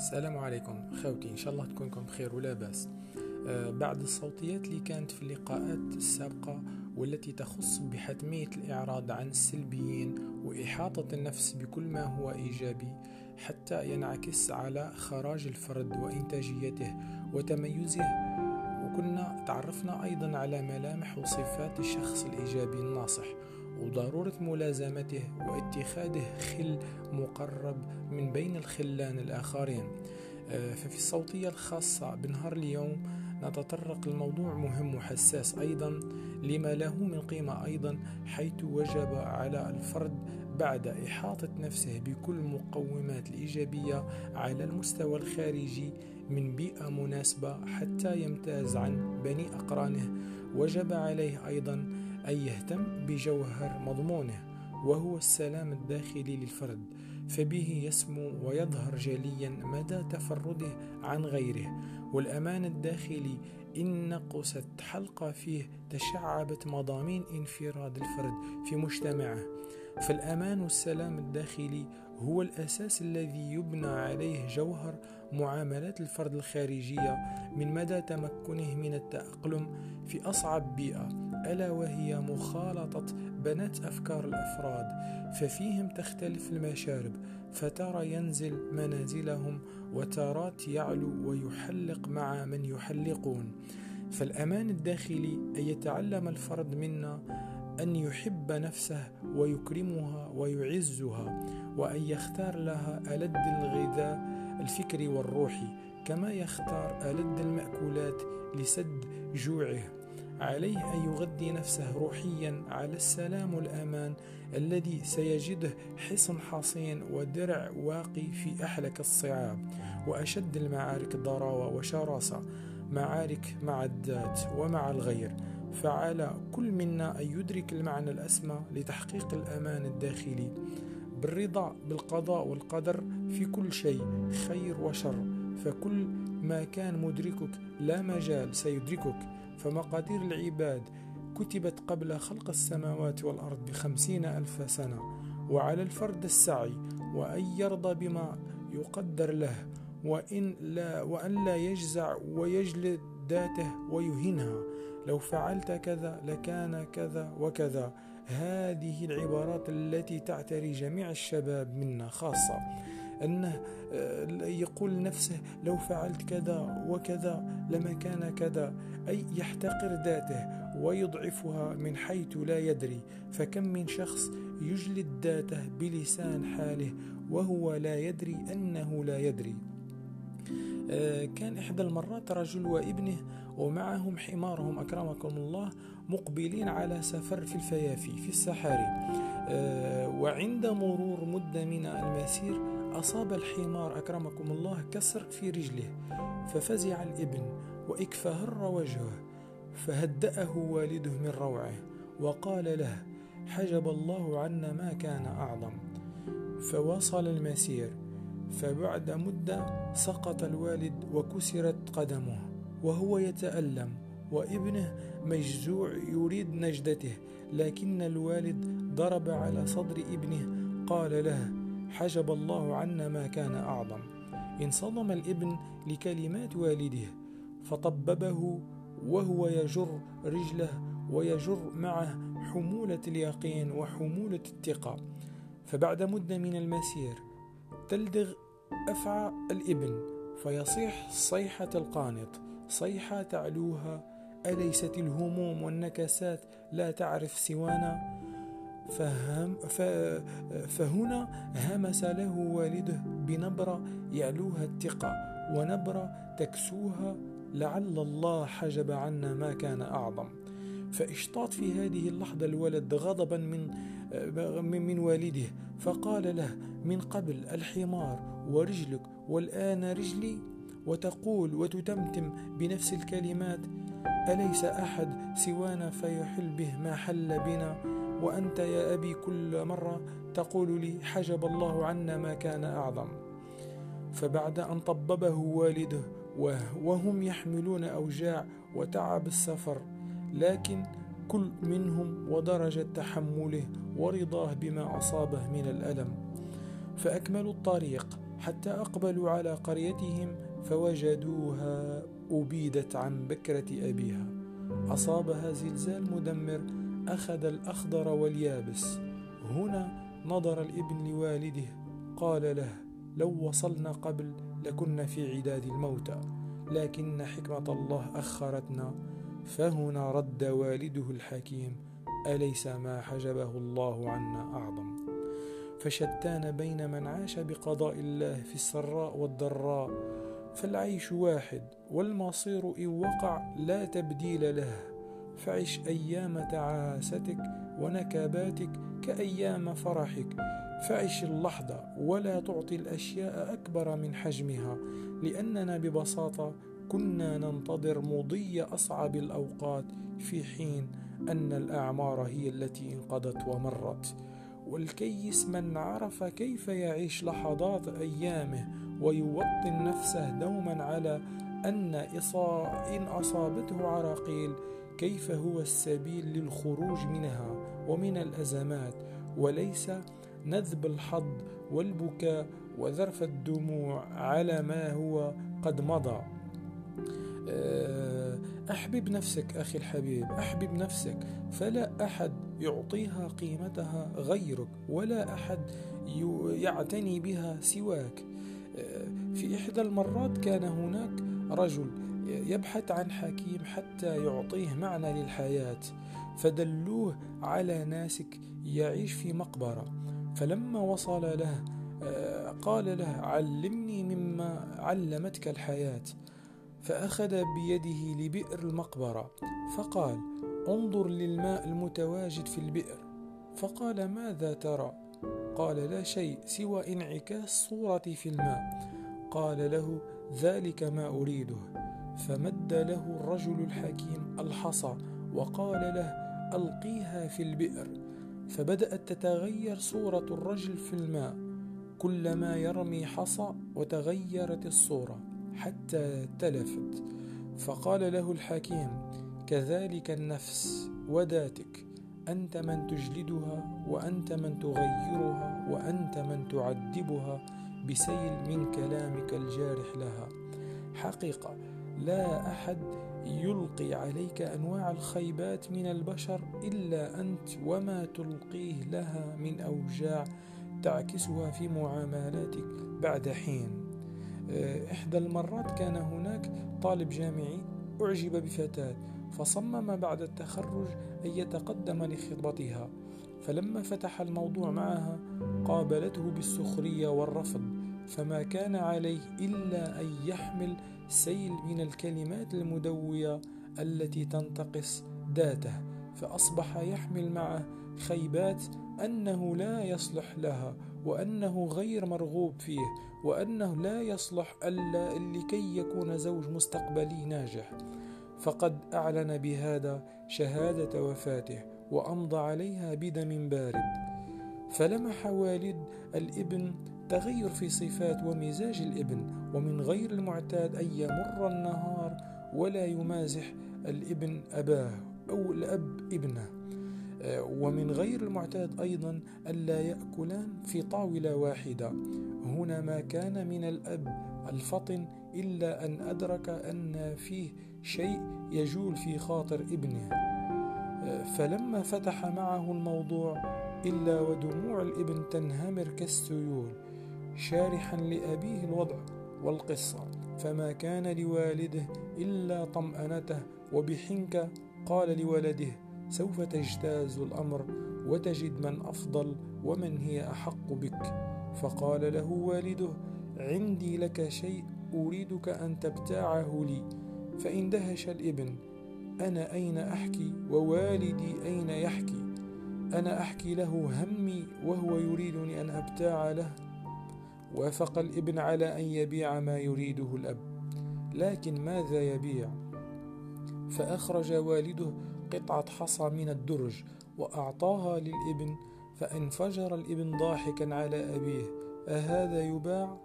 السلام عليكم. خوتي إن شاء الله تكونكم بخير ولا باس. آه بعد الصوتيات اللي كانت في اللقاءات السابقة والتي تخص بحتمية الإعراض عن السلبيين وإحاطة النفس بكل ما هو إيجابي حتى ينعكس على خراج الفرد وإنتاجيته وتميزه. وكنا تعرفنا أيضا على ملامح وصفات الشخص الإيجابي الناصح وضرورة ملازمته واتخاذه خل مقرب من بين الخلان الآخرين. آه، ففي الصوتية الخاصة بنهار اليوم نتطرق لموضوع مهم وحساس أيضا لما له من قيمة أيضا حيث وجب على الفرد بعد إحاطة نفسه بكل المقومات الإيجابية على المستوى الخارجي من بيئة مناسبة حتى يمتاز عن بني أقرانه. وجب عليه أيضا أن يهتم بجوهر مضمونه وهو السلام الداخلي للفرد فبه يسمو ويظهر جليا مدى تفرده عن غيره. والأمان الداخلي إن نقصت حلقة فيه تشعبت مضامين انفراد الفرد في مجتمعه. فالأمان والسلام الداخلي هو الأساس الذي يبنى عليه جوهر معاملات الفرد الخارجية من مدى تمكنه من التأقلم في أصعب بيئة. ألا وهي مخالطة بنات أفكار الأفراد ففيهم تختلف المشارب فترى ينزل منازلهم وتارات يعلو ويحلق مع من يحلقون. فالأمان الداخلي أن يتعلم الفرد منا أن يحب نفسه ويكرمها ويعزها وأن يختار لها ألد الغذاء الفكري والروحي كما يختار ألد المأكولات لسد جوعه. عليه أن يغذي نفسه روحيا على السلام والأمان الذي سيجده حصن حصين ودرع واقي في أحلك الصعاب وأشد المعارك ضراوة وشراسة معارك مع الذات ومع الغير. فعلى كل منا أن يدرك المعنى الأسمى لتحقيق الأمان الداخلي. بالرضا بالقضاء والقدر في كل شيء خير وشر. فكل ما كان مدركك لا مجال سيدركك. فمقادير العباد كتبت قبل خلق السماوات والأرض بخمسين ألف سنة. وعلى الفرد السعي وأن يرضى بما يقدر له وإن لا وأن لا يجزع ويجلد ذاته ويهينها لو فعلت كذا لكان كذا وكذا. هذه العبارات التي تعتري جميع الشباب منا خاصة أنه آه، يقول لنفسه لو فعلت كذا وكذا لما كان كذا أي يحتقر ذاته ويضعفها من حيث لا يدري. فكم من شخص يجلد ذاته بلسان حاله وهو لا يدري أنه لا يدري. آه، كان إحدى المرات رجل وابنه ومعهم حمارهم أكرمكم الله مقبلين على سفر في الفيافي في الصحاري آه، وعند مرور مدة من المسير أصاب الحمار أكرمكم الله كسر في رجله ففزع الإبن وإكفهر وجهه فهدأه والده من روعه وقال له حجب الله عنا ما كان أعظم. فواصل المسير فبعد مدة سقط الوالد وكسرت قدمه وهو يتألم وإبنه مجزوع يريد نجدته لكن الوالد ضرب على صدر إبنه قال له حجب الله عنا ما كان أعظم. انصدم الإبن لكلمات والده فطببه وهو يجر رجله ويجر معه حمولة اليقين وحمولة الثقة فبعد مدة من المسير تلدغ أفعى الإبن فيصيح صيحة القانط. صيحة تعلوها أليست الهموم والنكسات لا تعرف سوانا؟ فهم فهنا همس له والده بنبرة يعلوها الثقة ونبرة تكسوها لعل الله حجب عنا ما كان أعظم. فاشتاط في هذه اللحظة الولد غضبا من من والده فقال له من قبل الحمار ورجلك والآن رجلي؟ وتقول وتتمتم بنفس الكلمات أليس أحد سوانا فيحل به ما حل بنا؟ وأنت يا أبي كل مرة تقول لي حجب الله عنا ما كان أعظم. فبعد أن طببه والده وهم يحملون أوجاع وتعب السفر لكن كل منهم ودرجة تحمله ورضاه بما أصابه من الألم. فأكملوا الطريق حتى أقبلوا على قريتهم فوجدوها أبيدت عن بكرة أبيها. أصابها زلزال مدمر أخذ الأخضر واليابس. هنا نظر الابن لوالده قال له لو وصلنا قبل لكنا في عداد الموتى لكن حكمة الله أخرتنا. فهنا رد والده الحكيم أليس ما حجبه الله عنا أعظم؟ فشتان بين من عاش بقضاء الله في السراء والضراء. فالعيش واحد والمصير إن وقع لا تبديل له. فعش أيام تعاستك ونكباتك كأيام فرحك. فعش اللحظة ولا تعطي الأشياء أكبر من حجمها لأننا ببساطة كنا ننتظر مضي أصعب الأوقات في حين أن الأعمار هي التي انقضت ومرت. والكيس من عرف كيف يعيش لحظات أيامه ويوطن نفسه دوما على أن إن أصابته عراقيل كيف هو السبيل للخروج منها ومن الأزمات؟ وليس نذب الحظ والبكاء وذرف الدموع على ما هو قد مضى. آه، أحبب نفسك أخي الحبيب أحبب نفسك. فلا أحد يعطيها قيمتها غيرك ولا أحد يعتني بها سواك. آه، في إحدى المرات كان هناك رجل يبحث عن حكيم حتى يعطيه معنى للحياة فدلوه على ناسك يعيش في مقبرة. فلما وصل له آه، قال له علمني مما علمتك الحياة. فأخذ بيده لبئر المقبرة فقال انظر للماء المتواجد في البئر. فقال ماذا ترى؟ قال لا شيء سوى انعكاس صورتي في الماء. قال له ذلك ما أريده. فمد له الرجل الحكيم الحصى وقال له ألقيها في البئر. فبدأت تتغير صورة الرجل في الماء. كلما يرمي حصى وتغيرت الصورة حتى تلفت. فقال له الحكيم كذلك النفس وذاتك أنت من تجلدها وأنت من تغيرها وأنت من تعذبها بسيل من كلامك الجارح لها. حقيقة لا أحد يلقي عليك أنواع الخيبات من البشر إلا أنت وما تلقيه لها من أوجاع تعكسها في معاملاتك بعد حين. آه، إحدى المرات كان هناك طالب جامعي أعجب بفتاة فصمم بعد التخرج أن يتقدم لخطبتها. فلما فتح الموضوع معها قابلته بالسخرية والرفض فما كان عليه إلا أن يحمل سيل من الكلمات المدوية التي تنتقص ذاته فأصبح يحمل معه خيبات أنه لا يصلح لها وأنه غير مرغوب فيه وأنه لا يصلح ألا لكي يكون زوج مستقبلي ناجح. فقد أعلن بهذا شهادة وفاته وأمضى عليها بدم بارد. فلمح والد الابن تغير في صفات ومزاج الإبن ومن غير المعتاد أن يمر النهار ولا يمازح الإبن أباه أو الأب ابنه. ومن غير المعتاد أيضا ألا يأكلان في طاولة واحدة. هنا ما كان من الأب الفطن إلا أن أدرك أن فيه شيء يجول في خاطر ابنه. فلما فتح معه الموضوع إلا ودموع الإبن تنهمر كالسيول. شارحا لأبيه الوضع والقصة فما كان لوالده إلا طمأنته وبحنكة قال لولده سوف تجتاز الأمر وتجد من أفضل ومن هي أحق بك. فقال له والده عندي لك شيء أريدك أن تبتاعه لي فاندهش الإبن أنا أين أحكي ووالدي أين يحكي؟ أنا أحكي له همي وهو يريدني أن أبتاع له. وافق الابن على أن يبيع ما يريده الأب لكن ماذا يبيع؟ فأخرج والده قطعة حصى من الدرج وأعطاها للابن فانفجر الابن ضاحكا على أبيه. أهذا يباع؟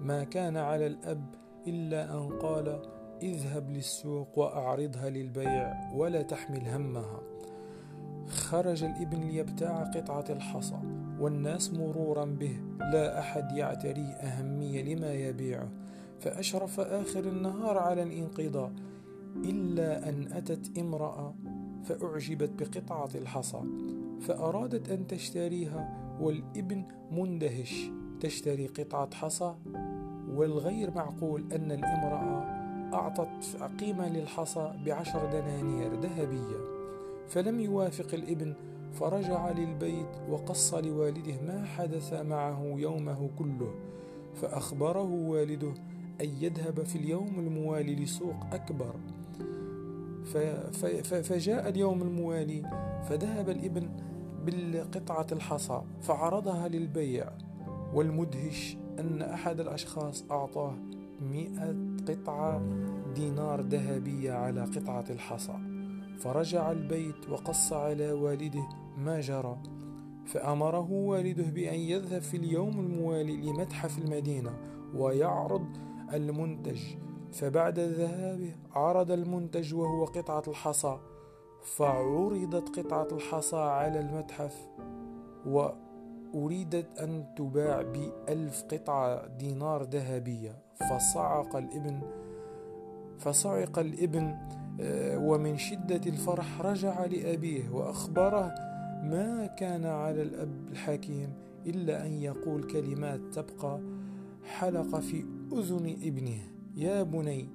ما كان على الأب إلا أن قال اذهب للسوق وأعرضها للبيع ولا تحمل همها. خرج الابن ليبتاع قطعة الحصى. والناس مرورا به لا أحد يعتريه أهمية لما يبيعه. فأشرف آخر النهار على الانقضاء إلا أن أتت امرأة فأعجبت بقطعة الحصى فأرادت أن تشتريها والابن مندهش تشتري قطعة حصى. والغير معقول أن الامرأة أعطت قيمة للحصى بعشر دنانير ذهبية. فلم يوافق الابن فرجع للبيت وقص لوالده ما حدث معه يومه كله فأخبره والده أن يذهب في اليوم الموالي لسوق أكبر. فجاء اليوم الموالي فذهب الإبن بالقطعة الحصى فعرضها للبيع والمدهش أن أحد الأشخاص أعطاه مئة قطعة دينار ذهبية على قطعة الحصى. فرجع البيت وقص على والده ما جرى. فأمره والده بأن يذهب في اليوم الموالي لمتحف المدينة ويعرض المنتج. فبعد ذهابه عرض المنتج وهو قطعة الحصى. فعرضت قطعة الحصى على المتحف وأريدت أن تباع بألف قطعة دينار ذهبية. فصعق الابن فصعق الابن آه، ومن شدة الفرح رجع لأبيه وأخبره ما كان على الأب الحكيم إلا أن يقول كلمات تبقى حلق في أذن ابنه. يا بني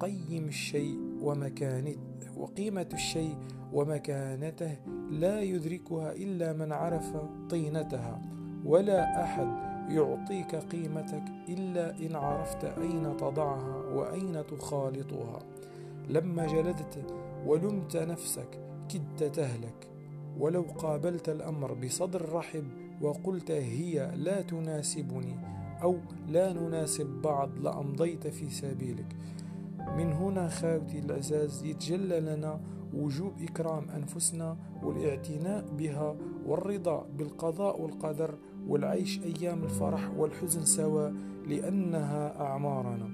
قيم الشيء ومكانته وقيمة الشيء ومكانته لا يدركها إلا من عرف طينتها. ولا أحد يعطيك قيمتك إلا إن عرفت أين تضعها وأين تخالطها. لما جلدت ولمت نفسك كدت تهلك. ولو قابلت الأمر بصدر رحب وقلت هي لا تناسبني أو لا نناسب بعض لأمضيت في سبيلك. من هنا خاوتي العزاز يتجلى لنا وجوب إكرام أنفسنا والاعتناء بها والرضا بالقضاء والقدر والعيش أيام الفرح والحزن سوا لأنها أعمارنا.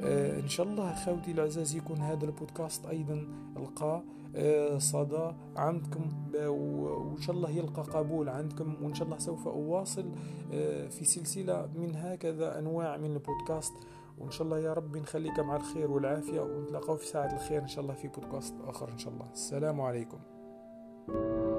آه إن شاء الله خوتي العزاز يكون هذا البودكاست أيضا لقى آه صدى عندكم وإن شاء الله يلقى قبول عندكم وإن شاء الله سوف أواصل آه في سلسلة من هكذا أنواع من البودكاست. وإن شاء الله يا رب نخليك مع الخير والعافية ونتلاقاو في ساعة الخير إن شاء الله في بودكاست آخر إن شاء الله. السلام عليكم. thank you